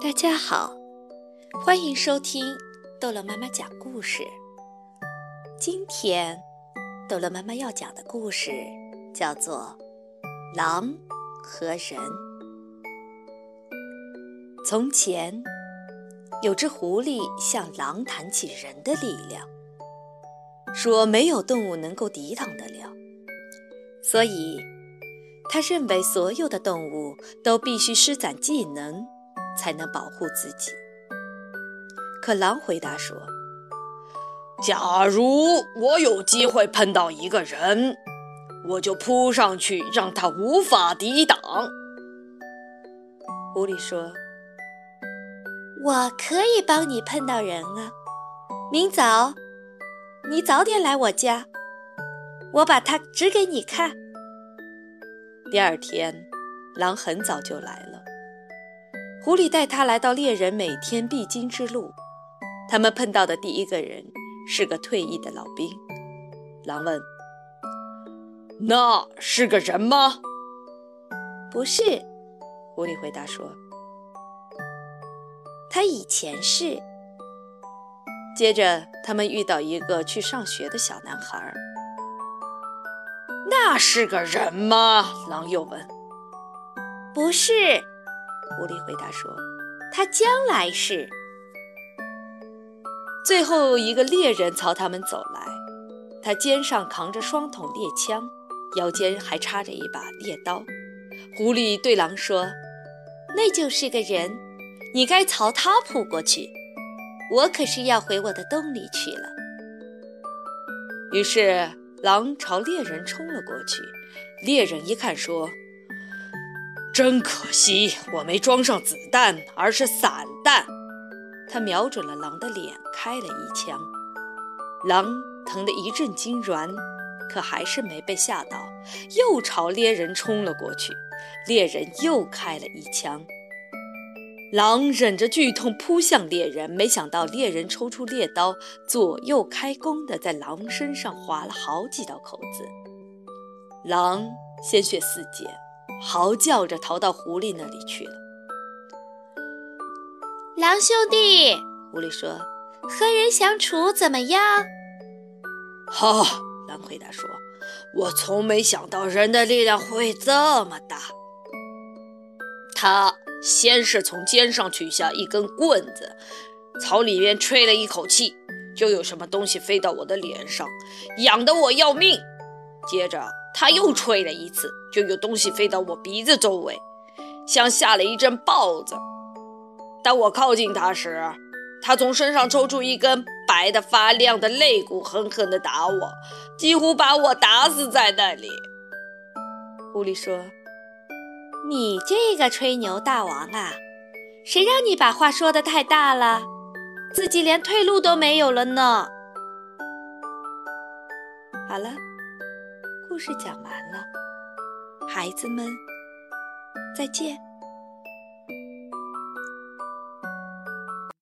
大家好，欢迎收听逗乐妈妈讲故事。今天，逗乐妈妈要讲的故事叫做《狼和人》。从前，有只狐狸向狼谈起人的力量，说没有动物能够抵挡得了，所以他认为所有的动物都必须施展技能。才能保护自己。可狼回答说：“假如我有机会碰到一个人，我就扑上去，让他无法抵挡。”狐狸说：“我可以帮你碰到人啊！明早，你早点来我家，我把它指给你看。”第二天，狼很早就来了。狐狸带他来到猎人每天必经之路。他们碰到的第一个人是个退役的老兵。狼问：“那是个人吗？”“不是。”狐狸回答说。“他以前是。”接着，他们遇到一个去上学的小男孩。“那是个人吗？”狼又问。“不是。”狐狸回答说：“他将来是。”最后一个猎人朝他们走来，他肩上扛着双筒猎枪，腰间还插着一把猎刀。狐狸对狼说：“那就是个人，你该朝他扑过去。我可是要回我的洞里去了。”于是狼朝猎人冲了过去。猎人一看，说。真可惜，我没装上子弹，而是散弹。他瞄准了狼的脸，开了一枪。狼疼得一阵痉挛，可还是没被吓到，又朝猎人冲了过去。猎人又开了一枪。狼忍着剧痛扑向猎人，没想到猎人抽出猎刀，左右开弓的在狼身上划了好几道口子。狼鲜血四溅。嚎叫着逃到狐狸那里去了。狼兄弟，狐狸说：“和人相处怎么样？”“好。”狼回答说：“我从没想到人的力量会这么大。”他先是从肩上取下一根棍子，朝里面吹了一口气，就有什么东西飞到我的脸上，痒得我要命。接着。他又吹了一次，就有东西飞到我鼻子周围，像下了一阵豹子。当我靠近他时，他从身上抽出一根白的发亮的肋骨，狠狠地打我，几乎把我打死在那里。狐狸说：“你这个吹牛大王啊，谁让你把话说得太大了，自己连退路都没有了呢？”好了。故事讲完了，孩子们，再见。